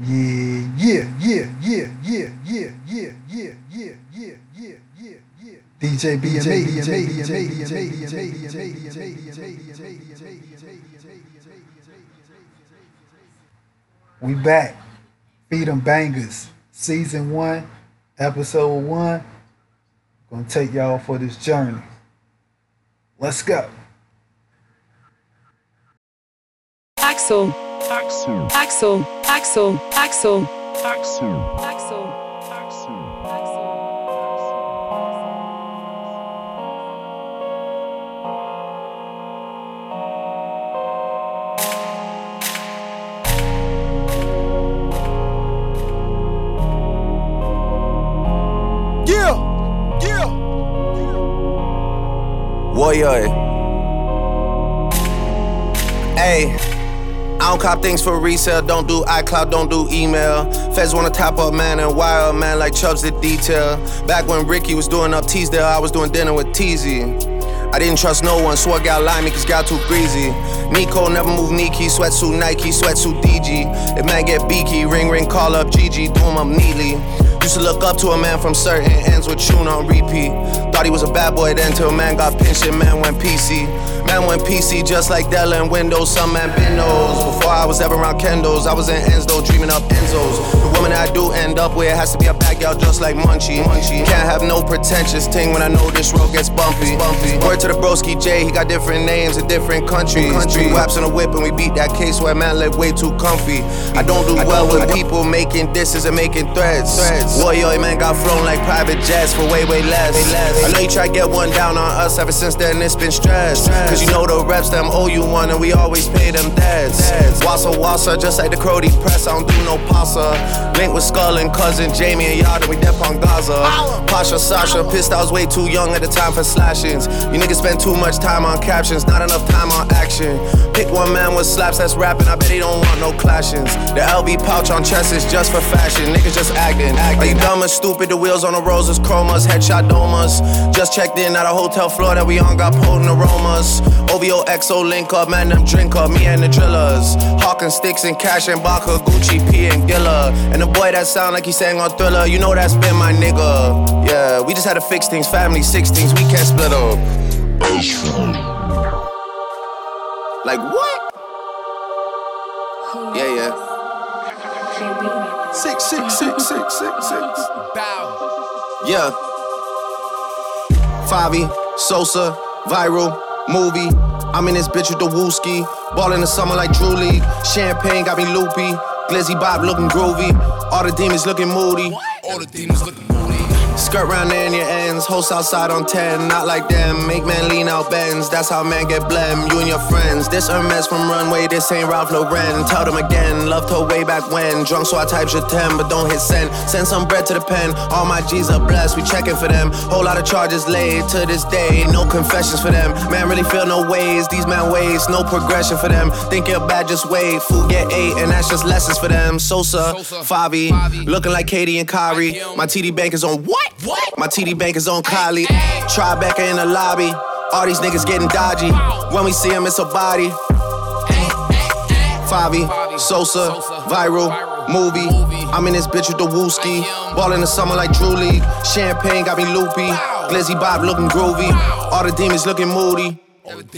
Yeah, yeah, yeah, yeah, yeah, yeah, yeah, yeah, yeah, yeah, yeah, yeah, yeah. DJ BME, DJ BME, DJ BME, We back. Feed 'em bangers. Season one, episode one. Gonna take y'all for this journey. Let's go. Axel. Axel. Axel. Axel. Axel. Axel. Axel. Axel Axel Yeah, yeah. Warrior. Hey. I don't cop things for resale, don't do iCloud, don't do email. Feds wanna top up man and wire man like Chubbs did detail. Back when Ricky was doing up Teasdale, I was doing dinner with Teasy. I didn't trust no one, swore lied me cause gal too greasy. Nico never move Nike, sweatsuit Nike, sweatsuit DG. If man get beaky, ring ring, call up GG, do him up neatly. Used to look up to a man from certain ends with tune on repeat. Thought he was a bad boy then till man got pinched and man went PC. Man went PC just like Dell and Windows, some man been knows. Before I was ever around Kendall's, I was in Enzo dreaming up Enzo's. The woman I do end up with has to be gal just like Munchie. Munchie. Can't have no pretentious ting when I know this road gets bumpy. bumpy. Word to the broski J, he got different names in different countries. Country. Waps in a whip and we beat that case where man live way too comfy. I don't do well with people making disses and making threads. Warrior man got flown like private jets for way, way less. I know you try to get one down on us ever since then it's been stressed. Cause you know the reps them owe you one and we always pay them debts. Wassa wassa, just like the Crody press, I don't do no pasta. Link with Skull and cousin Jamie and And we dep on Gaza. Pasha Sasha, pissed I was way too young at the time for slashings. You niggas spend too much time on captions, not enough time on action. Pick one man with slaps that's rapping, I bet he don't want no clashings. The LB pouch on chest is just for fashion, niggas just acting. Are you dumb and stupid? The wheels on the roses, chromas, headshot domas. Just checked in at a hotel floor that we on, got potent aromas. OVO XO link up, man, them drink up, me and the drillers. Hawking sticks and cash and Baka, Gucci, P and Gilla. And the boy that sound like he sang on Thriller, you know that's been my nigga. Yeah, we just had to fix things, family, 16s, we can't split up. Like what? Yeah, yeah. Six, six, six, six, six, six. Yeah. Favi, Sosa, viral, movie. I'm in this bitch with the wooski. Ball in the summer like Drew League. Champagne got me loopy. Glizzy Bob looking groovy. All the demons looking moody. All the demons looking. Skirt round in your ends, host outside on 10, not like them. Make man lean out bends, that's how man get blem. You and your friends, this Hermes from Runway, this ain't Ralph Lauren. Tell them again, loved her way back when. Drunk, so I type your 10, but don't hit send. Send some bread to the pen, all my G's are blessed, we checking for them. Whole lot of charges laid to this day, no confessions for them. Man, really feel no ways, these man ways, no progression for them. Think you're bad, just wait. Food get eight, and that's just lessons for them. Sosa, Favi, looking like KD and Kyrie. My TD bank is on what? What? My TD bank is on Kylie. Tribeca in the lobby. All these niggas getting dodgy. When we see him, it's a body. Favi, Sosa, viral, movie. I'm in this bitch with the wooski. Ball in the summer like Drew League. Champagne got me loopy. Glizzy Bob looking groovy. All the demons looking moody.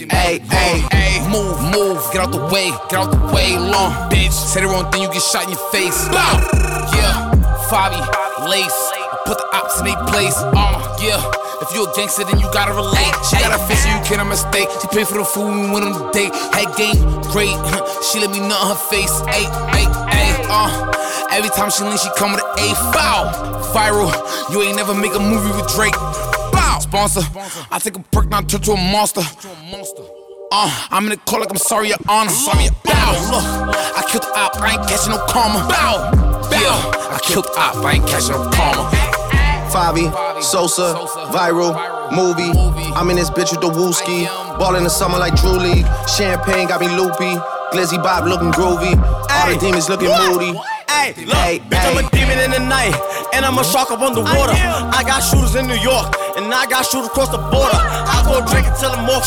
Hey, hey, Hey, move, move, get out the way, get out the way, long bitch. Say the wrong thing, you get shot in your face. Bow, yeah, Fabi, lace, put the ops in their place. Uh, yeah. If you a gangster, then you gotta relate. She got a face, you can't mistake. She paid for the food, we went on the date. Had game, great. she let me nut her face. Ay, ay, ay, uh. Every time she lean, she come with an A foul. Viral, you ain't never make a movie with Drake. Bow. Sponsor, I take a perk, now turn to a monster. Uh, I'm in the call like I'm sorry, your honor. Sorry, your bow. Look, I killed the op, I ain't catching no karma. Bow, yeah, I killed the op, I ain't catching no karma. Favi, Sosa, viral, movie. I'm in this bitch with the wooski. Ball in the summer like Drew League. Champagne got me loopy. Glizzy Bob looking groovy. All the demons looking moody. Hey, look, bitch, I'm a demon in the night, and I'm a shark up on the water. I got shooters in New York, and I got shooters across the border. I go drink until I'm more.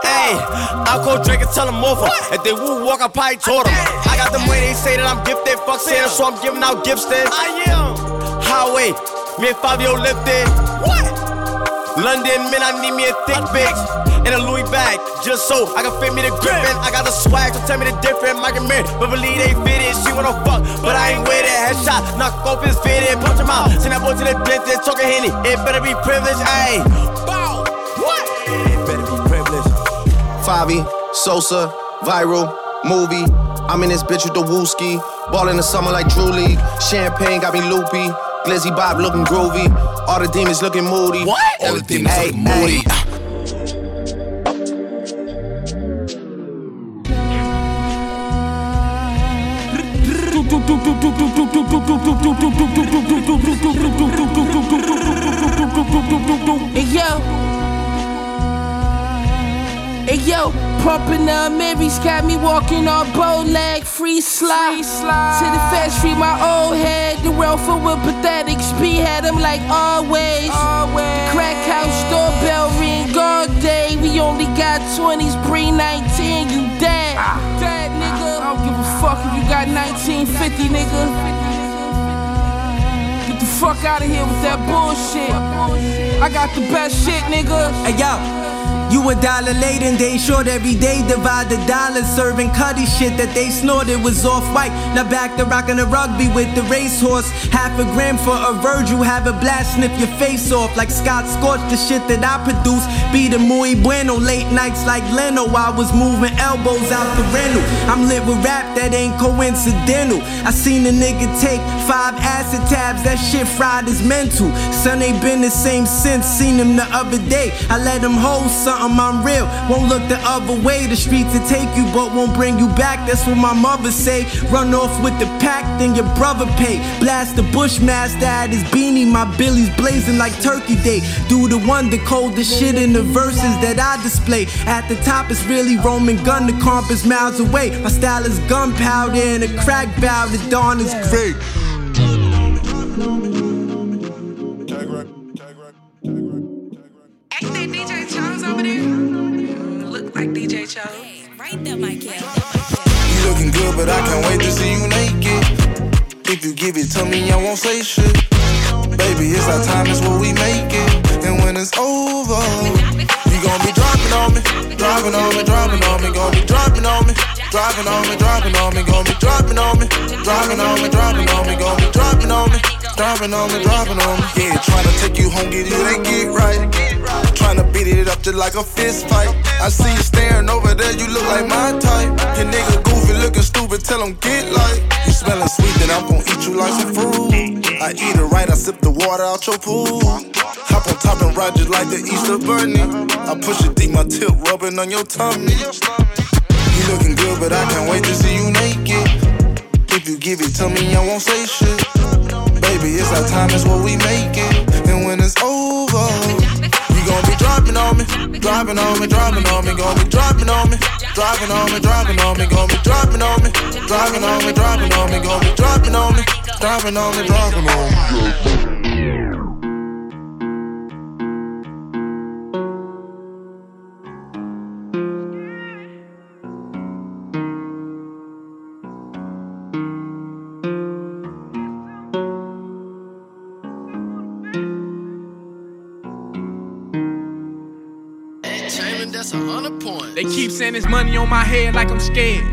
Hey, I'll call Drake and tell them over. If they woo walk, I probably taught them. I got the money, they say that I'm gifted. Fuck Santa, so I'm giving out gifts then. I am. Highway, me and Fabio lifted. What? London, man, I need me a thick bitch. In a Louis bag, just so I can fit me the grippin'. I got the swag, so tell me the difference. My mirror, but believe they fit it. She wanna fuck, but I ain't with it. Headshot, knock off his fitted, punch him out. Send that boy to the dentist, talking henny. It better be privileged, ayy. Bow. What? It better be privileged. Favi, Sosa, viral, movie. I'm in this bitch with the wooski. Ball in the summer like Drew League. Champagne got me loopy. Glizzy Bob looking groovy. All the demons looking moody. What? All the demons looking moody. Ah. Pumping the Mary's got me walking on bow leg, free slide. slide To the fast street, my old head. The world full with pathetic speed had them like always. The crack house doorbell ring all day. We only got 20s, bring 19, you dead. Ah. Dead nigga. I don't give a fuck if you got 1950, nigga. Get the fuck out of here with that bullshit. I got the best shit, nigga. Hey yo, you a dollar late and they short every day. Divide the dollars, serving cutty shit that they snorted was off white. Now back to rockin' the rugby with the racehorse. Half a gram for a Virgil, have a blast, snip your face off like Scott Storch. The shit that I produce be the muy bueno. Late nights like Leno, I was moving elbows out the rental. I'm lit with rap that ain't coincidental. I seen a nigga take five acid tabs, that shit fried is mental. Son ain't been the same since, seen him the other day. I let him hold something, I'm real. Won't look the other way, the streets will take you, but won't bring you back. That's what my mother say. Run off with the pack, then your brother pay. Blast the Bushmaster at his beanie, my billy's blazing like Turkey Day. Do the one, the coldest shit in the verses that I display. At the top, it's really Roman gun, the comp is miles away. My style is gunpowder and a crack valve, the dawn is great. Chose. Right there, Michael. You looking good, but I can't wait to see you naked. If you give it to me, I won't say shit. Baby, it's our time, it's what we make it. And when it's over, you gon' be dropping on me, dropping on me, dropping on me, gon' be dropping on me, dropping on me, dropping on me, gon' be dropping on me, dropping on me, dropping on me, gon' be dropping on me, dropping on me, dropping on me. Yeah, trying to take you home, get you that get right. Trying to beat it up just like a fist fight. I see you staring over there, you look like my type. Your nigga goofy, looking stupid, tell him get light. You smelling sweet, then I'm gon' eat you like some fruit. I eat it right, I sip the water out your pool. Hop on top and ride just like the Easter bunny. I push it deep, my tip rubbing on your tummy. You looking good, but I can't wait to see you naked. If you give it to me, I won't say shit. Baby, it's our time, it's what we make it. And when it's over, you gon' be dropping on me, dropping on me, dropping on me, gon' be dropping on me, dropping on me, dropping on me, gon' be dropping on me, dropping on me, dropping on me, gon' be dropping on me, dropping on me, dropping on me. Saying it's money on my head like I'm scared.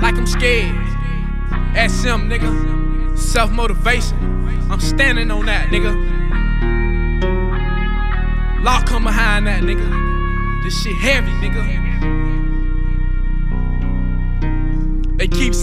Like I'm scared. SM, nigga. Self motivation. I'm standing on that, nigga. Law come behind that, nigga. This shit heavy, nigga.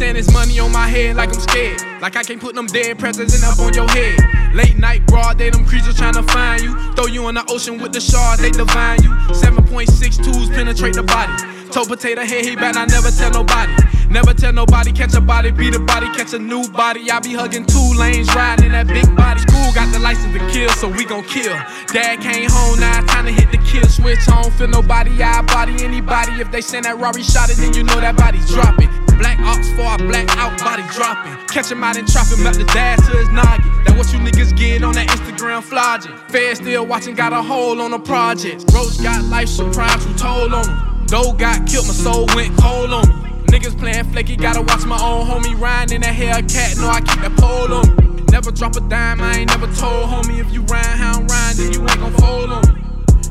Saying it's money on my head like I'm scared. Like I can't put them dead presidents up on your head. Late night, broad day, them creatures trying to find you. Throw you in the ocean with the sharks, they divine you. 7.62s penetrate the body. Toe potato head, he bet I never tell nobody. Never tell nobody, catch a body, beat a body, catch a new body. I be hugging two lanes, riding in that big body. School got the license to kill, so we gon' kill. Dad came home, now it's time to hit the kill switch. I don't feel nobody, I body anybody. If they send that Rari shot it, then you know that body's dropping. Black ops before I black out, body dropping. Catch him out and trap him at the dash to his noggin. That what you niggas get on that Instagram flogging. Fed still watching, got a hole on the project. Roach got life surprise, who told on him. Doe got killed, my soul went cold on me. Niggas playing flaky, gotta watch my own homie ride in that Hellcat. Know I keep that pole on me. Never drop a dime, I ain't never told homie. If you ride how I'm riding, then you ain't gon' fold on me.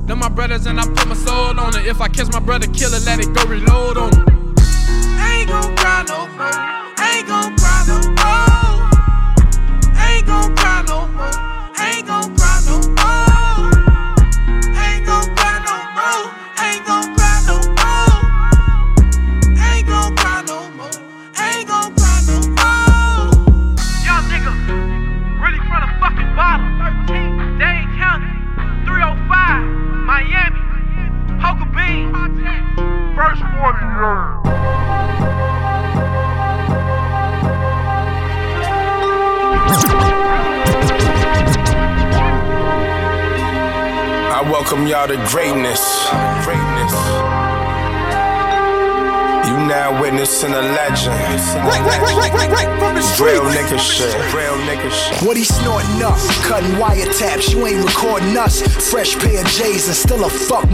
Them my brothers and I put my soul on it. If I catch my brother killer, let it go reload on him. Gon' cry no more. Ain't gon' cry no more.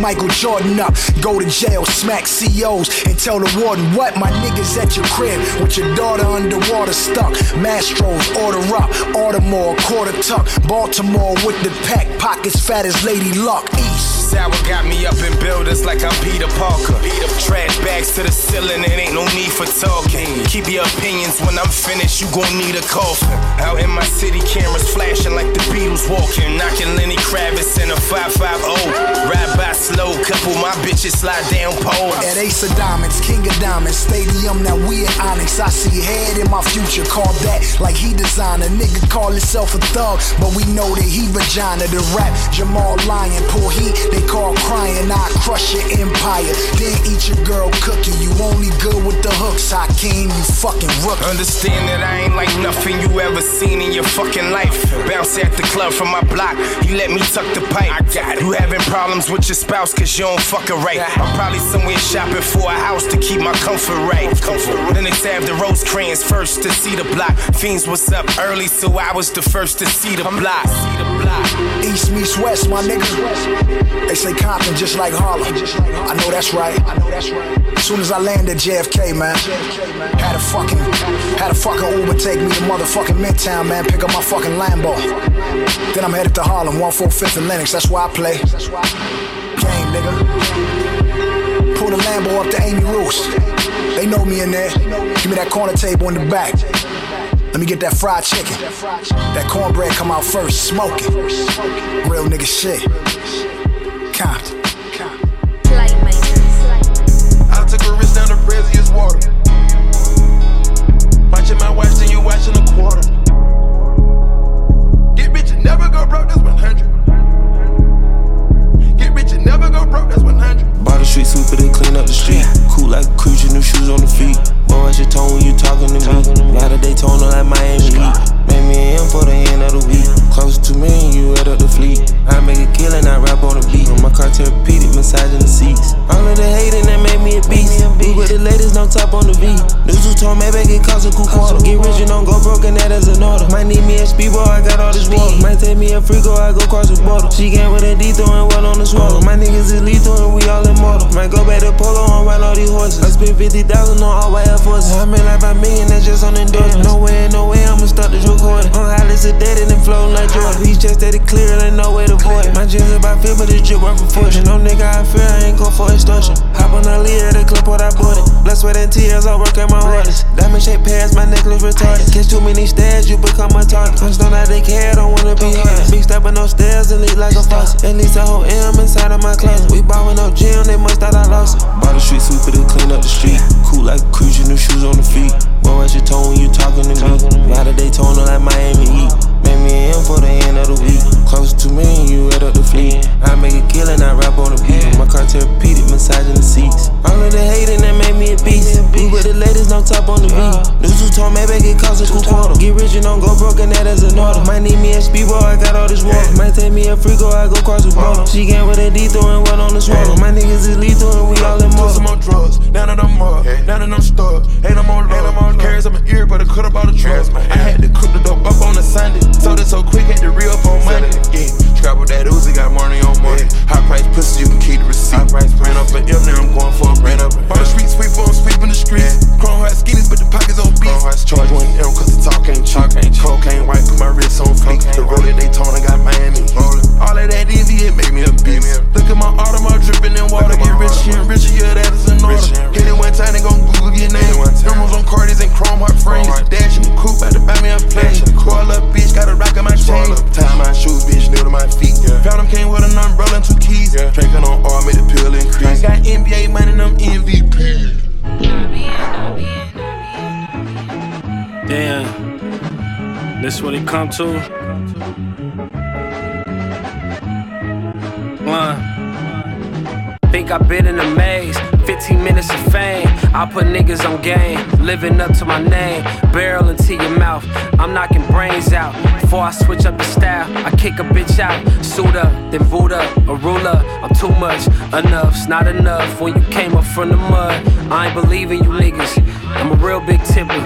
Michael Jordan up. Go to jail, smack COs, and tell the warden what my niggas at your crib with your daughter underwater stuck. Mastros, order up, Baltimore, quarter tuck. Baltimore with the pack, pockets fat as Lady Luck. East. Sour got me up in buildings like I'm Peter Parker. Beat up trash bags to the ceiling, it ain't no need for talking. Keep your opinions when I'm finished, you gon' need a coffin. Out in my city, cameras flashing like the Beatles walking. Knocking Lenny Kravitz in a 550. Ride by slow, couple my bitches slide down pole. At Ace of Diamonds, King of Diamonds, Stadium, now we at Onyx. I see head in my future, call that like he designed. A nigga call himself a thug, but we know that he vagina. The rap, Jamal Lyon, pull heat, they call crying. I crush your empire, then eat your girl cookie. You only good with the hooks, Hakeem, you fucking rookie. Understand that I ain't like nothing you ever seen in your fucking life. Bounce at the club from my block, you let me tuck the pipe. I got it. You having problems with your spouse cause you don't fuck her right. I'm probably somewhere shopping for a house to keep my comfort right. Then they have the rose crayons first to see the block. Fiends was up early, so I was the first to see the block. See the block. East meets West, my nigga. They say Compton just like Harlem. I know that's right. I know that's right. As soon as I landed at JFK, man, had a fucking, had a fucking Uber take me to motherfucking Midtown, man, pick up my fucking Lambo. Then I'm headed to Harlem, 145th and Lenox. That's where I play. Game, nigga. Pull the Lambo up to Amy Ruth's. They know me in there. Give me that corner table in the back. Let me get that fried chicken. That cornbread come out first, smoking. Real nigga shit. Compton. I took a risk down the Braziers water. Watching my watch, then you watching a quarter. Get rich and never go broke, that's 100. Get rich and never go broke, that's 100. Bought a street sweeper to clean up the street. Cool like a cruise, your new shoes on the feet. Boy, at your tone when you talking to me. Got a Daytona like Miami Heat. Made me an M for the end of the week. Close to me you add up the fleet. I make a killing, I rap on the beat. My car therapeutic, massaging the seats. All of the hating that made me a beast. We with the latest, no top on the V. News who told me back it cost a cool quarter. Get rich and don't go broke, and that is an order. Might need me a speedball, I got all this water. Might take me a free go, I go cross the border. She came with a D throwing well on the swallow. My niggas is lethal and we all immortal. Might go back to polo and ride all these horses. I spent 50,000 on all white Air Forces. I made like 5 million, that's just on endorsement. No way, sedated and floating like Jordan. These checks that it clear, and ain't no way to avoid. My jeans about feel, but this drip worth a fortune. No nigga I fear, I ain't go for extortion. Hop on the lead at the club, what I bought it. Blood, sweat, and tears, I work at my hardest. Diamond shaped pants, my necklace retarded. Catch too many stairs, you become a target. I'm still not they care, don't wanna be hard. Big step on those stairs and leak like a faucet. At least a whole M inside of my closet. We ballin' up gym, they must thought I lost it. Bought a street sweeper to clean up the street. Cool like a cruise, new shoes on the feet. Boy, at your tone when you talking to me. Got a Daytona like Miami Heat. Made me an M for the end of the week. Close to me you add up the fleet. I make a killing, I rap on the beat. My car therapeutic, massaging the seats. All of the hating that made me a beast. We with the latest, no top on the beat. News who told me back it cost a cool quarter. Get rich and don't go broke, and that is an order. Might need me a speedball, I got all this water tryna take me a free go, I go cross the border. She came with a D throwing one on the swallow. My niggas is lethal and we all in more. some more drugs, now that I'm up, now that I'm stuck, ain't no more love. Carries up my ear, but I cut up all the drugs. I had to cook the dope up on a Sunday. Sold it so quick, had to re up on Monday. Yeah, with that Uzi, got money on money. High price pussy, you can keep the receipt. High price ran up an M, now I'm going for a ran up. On the street sweeper, I'm sweeping the streets. Chrome hot skinnies, but the pockets on beats. Charge one M, cause the talk ain't cheap. Cocaine white, put my wrist on fleek. The road that they torn, I got Miami ballin'. All of that envy, it made me a beast. Look at my Audemars dripping in water. Get richer and richer, yeah, that is an order. Hit it one time, they gon' Google your name. Numerals on Cardi's and chrome heart frames. Dash in the coupe, about to buy me a plane. Coil up, bitch, got a rock on my chain. Tie my shoes, bitch, nail to my feet. Found him, came with an umbrella and two keys. Drinking on all, made the pill increase. I got NBA money, and I'm MVP. Damn, this what it come to. Think I've been in a maze. 15 minutes of fame. I put niggas on game. Living up to my name. Barrel into your mouth. I'm knocking brains out. Before I switch up the style, I kick a bitch out. Suit up, then boot up. A ruler. I'm too much. Enough's not enough. When you came up from the mud, I ain't believing you niggas. I'm a real big tipper.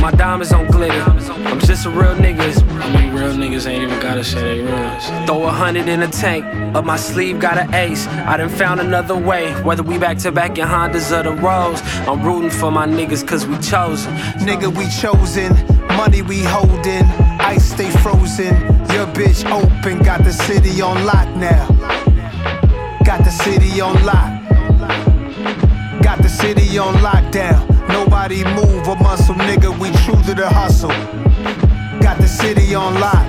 My diamonds on glitter. I'm just a real niggas. I mean, real niggas ain't even gotta say they real. Throw a hundred in a tank. Up my sleeve, got an ace. I done found another way. Whether we back to back in Hondas or the Rolls. I'm rooting for my niggas cause we chosen. Nigga, we chosen. Money we holding. Ice stay frozen. Your bitch open. Got the city on lock now. Got the city on lock. Got the city on lockdown. Nobody move a muscle, nigga. We true to the hustle. Got the city on lock.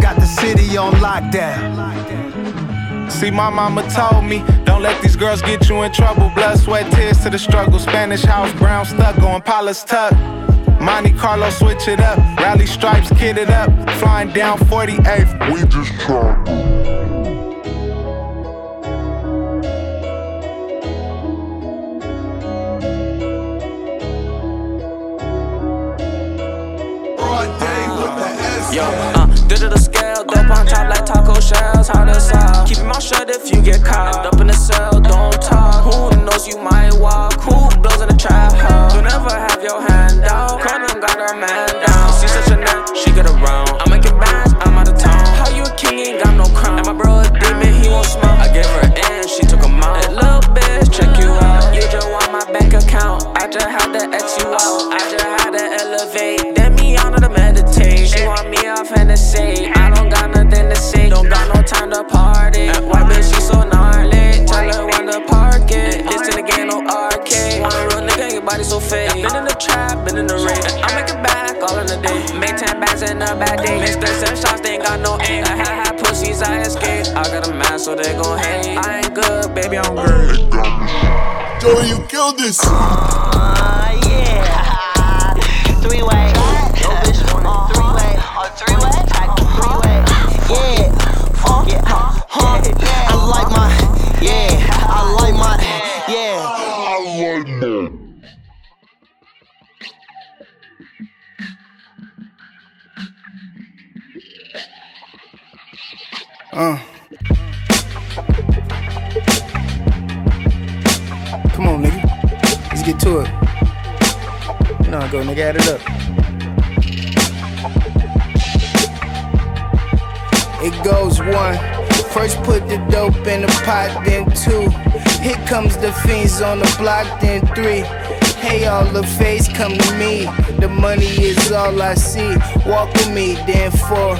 Got the city on lockdown. See, my mama told me, don't let these girls get you in trouble. Blood, sweat, tears to the struggle. Spanish house, brown stuck on Paula's tuck. Monte Carlo, switch it up. Rally stripes, kid it up. Flying down 48th. We just trouble. Shells. How to solve? Keep your mouth shut if you get caught. End up in the This. Pot, then two. Here comes the fiends on the block, then three. Hey, all the face come to me. The money is all I see. Walk with me, then four.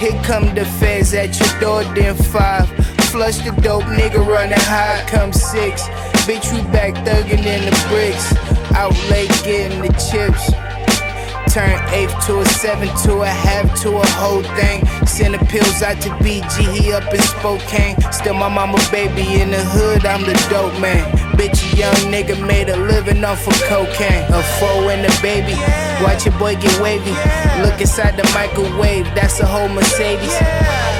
Here come the feds at your door, then five. Flush the dope, nigga running high, come six. Bitch, we back thuggin' in the bricks. Out late getting the chips. Turn eighth to a seven to a half to a whole thing. Send the pills out to BG, he up in Spokane. Still my mama baby in the hood, I'm the dope man. Bitch, a young nigga made a living off of cocaine. A foe and a baby. Watch your boy get wavy. Look inside the microwave, that's a whole Mercedes.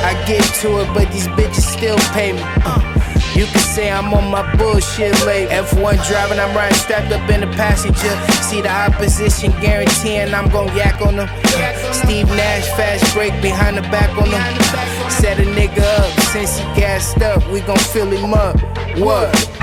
I get to it, but these bitches still pay me. Uh. You can say I'm on my bullshit late. F1 driving, I'm riding strapped up in the passenger. See the opposition guaranteeing I'm gon' yak on them. Steve Nash fast break behind the back on them. Set a nigga up since he gassed up. We gon' fill him up. What?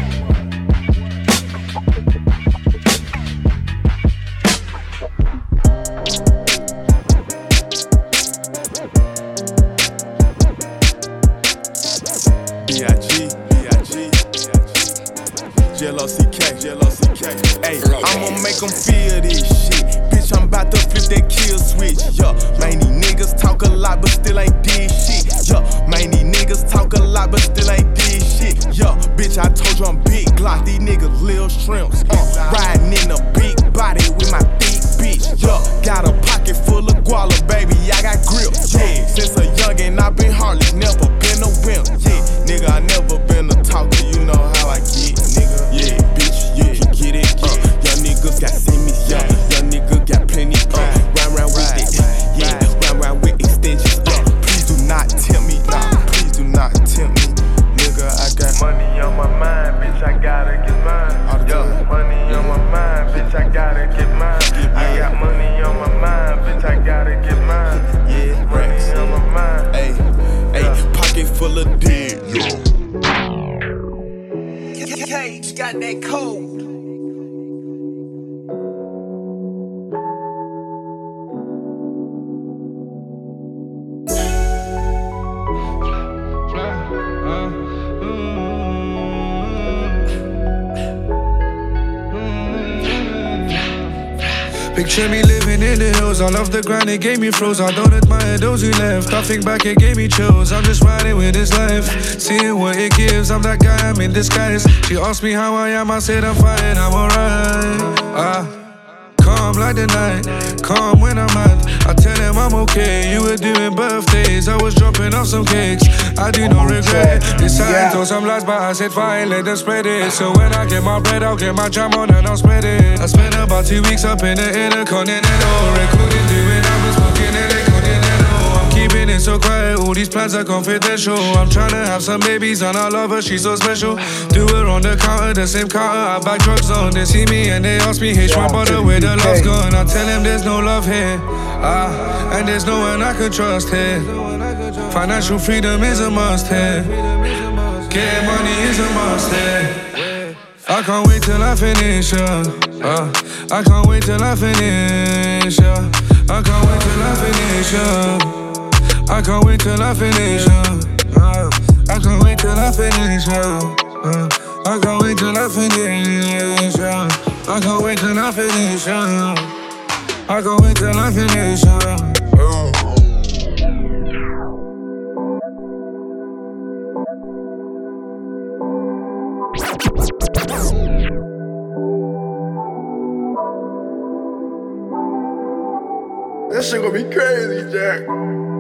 All off the ground, it gave me froze. I don't admire those who left. I think back, it gave me chills. I'm just riding with this life, seeing what it gives. I'm that guy, I'm in disguise. She asked me how I am, I said I'm fine, I'm alright. Calm like the night, calm when I'm out. I tell them I'm okay. You were doing birthdays, I was dropping off some cakes. I do not regret. This time yeah. told some lies, but I said fine, let them spread it. So when I get my bread, I'll get my jam on and I'll spread it. I spent about two weeks up in the intercontinental, recording, doing numbers, smoking it keeping it so quiet. All these plans are confidential. I'm trying to have some babies and I love her, she's so special. Do her on the counter, the same counter I buy drugs on. They see me and they ask me, H1 brother, where the love's gone. I tell them there's no love here. Ah, and there's no one I can trust here. Financial freedom is a must here. Getting money is a must here. I can't wait till I finish, yeah. Uh, I can't wait till I finish, yeah. I can't wait till I finish, yeah. I can't wait till I finish, uh, I can't wait till I finish, uh, I can't wait till I finish, uh, I can't wait till I finish, uh, I can't wait till I finish, uh. That shit gonna be crazy, Jack.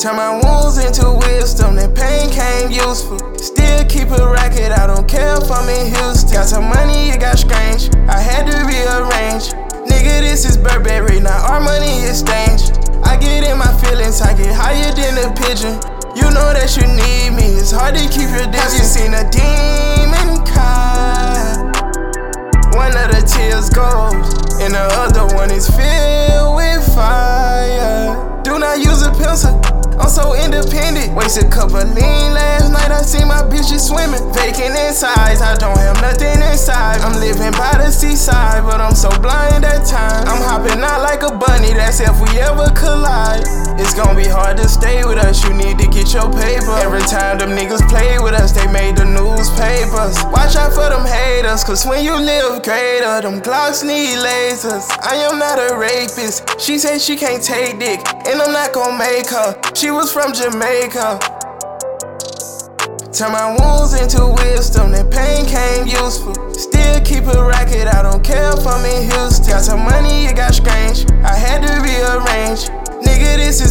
Turn my wounds into wisdom, that pain came useful. Still keep a racket, I don't care if I'm in Houston. Got some money, it got strange. I had to rearrange. Nigga, this is Burberry, now our money is strange. I get in my feelings, I get higher than a pigeon. You know that you need me, it's hard to keep your distance. Have you seen a demon so independent. Wasted a couple lean last night. I see my bitches swimming. Vacant inside. I don't have nothing inside. I'm living by the seaside, but I'm so blind at times. I'm hopping out like a bunny. That's if we ever collide. It's gonna be hard to stay with us. You need to get your paper. Every time them niggas play with us, they made the newspapers. Watch out for them haters, cause when you live greater, them Glocks need lasers. I am not a rapist. She said she can't take dick, and I'm not gonna make her. She was from Jamaica. Turn my wounds into wisdom, that pain came useful. Still keep a racket, I don't care if I'm in Houston. Got some money, it got strange. I had to rearrange.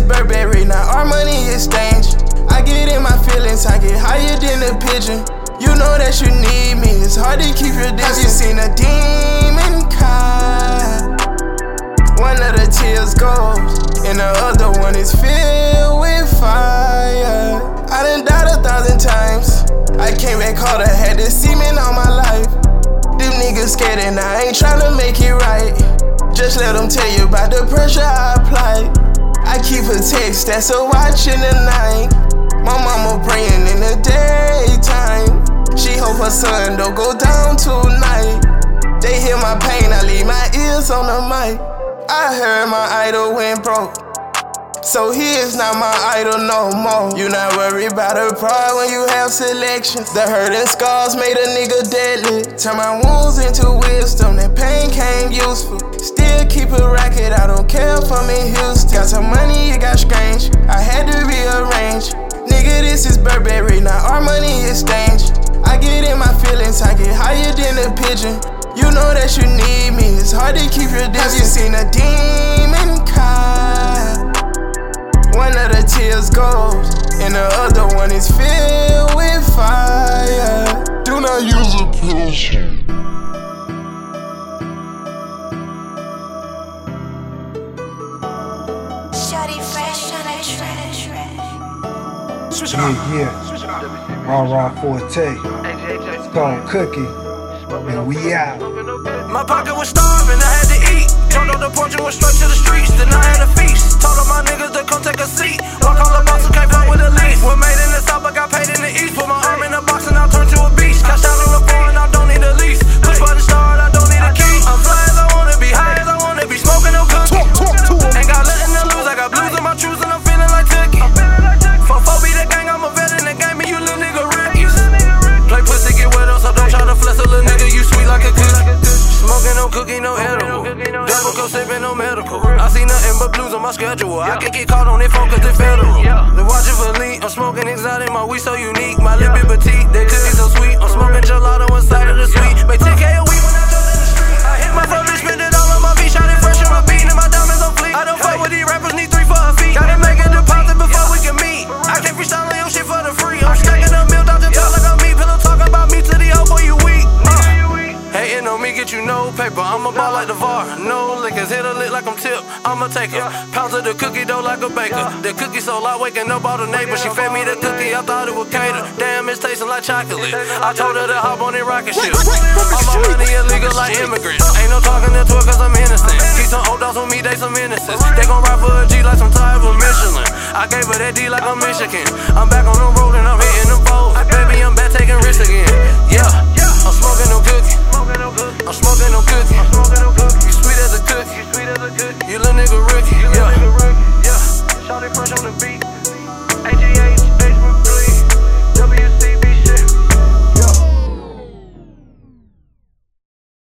Burberry, now our money is strange. I get in my feelings, I get higher than a pigeon. You know that you need me, it's hard to keep your distance. Have you seen a demon cry? One of the tears goes, and the other one is filled with fire. I done died a thousand times. I came back harder, had this semen all my life. Them niggas scared and I ain't tryna make it right. Just let them tell you about the pressure I apply. I keep a text that's a watch in the night. My mama praying in the daytime. She hope her son don't go down tonight. They hear my pain, I leave my ears on the mic. I heard my idol went broke. So he is not my idol no more. You not worried about her pride when you have selections. The hurt and scars made a nigga deadly. Turn my wounds into wisdom, that pain came useful. Still keep a racket, I don't care if I'm in Houston. Got some money, it got strange. I had to rearrange. Nigga, this is Burberry, now our money is strange. I get in my feelings, I get higher than a pigeon. You know that you need me, it's hard to keep your distance. Have you seen a demon cry? One of the tears goes, and the other one is filled with fire. Do not use a pill. Yeah, yeah. Raw Raw Forte. It's called Cookie. And we out. My pocket was starving, I had to eat. Paper. I'm a ball like the VAR. No liquors, hit a lick like I'm tip. I'm a taker. Pounds of the cookie dough like a baker. The cookie so light, waking up all the neighbors. She fed me the cookie, I thought it would cater. Damn, it's tasting like chocolate. I told her to hop on it rocket ship. All my money illegal like immigrants. Ain't no talking to her cause I'm innocent. Keep some old dogs with me, they some innocents. They gon' ride for a G like some type of Michelin. I gave her that D like I'm Michigan. I'm back on the road and I'm hitting the foes. Baby, I'm back taking risks again. Yeah, I'm smoking no cookie. I'm smoking no cookie. You sweet as a cookie. You sweet as a cookie. You little nigga rookie. You yeah. Little nigga rookie. Yeah. Shawty fresh on the beat. AGH.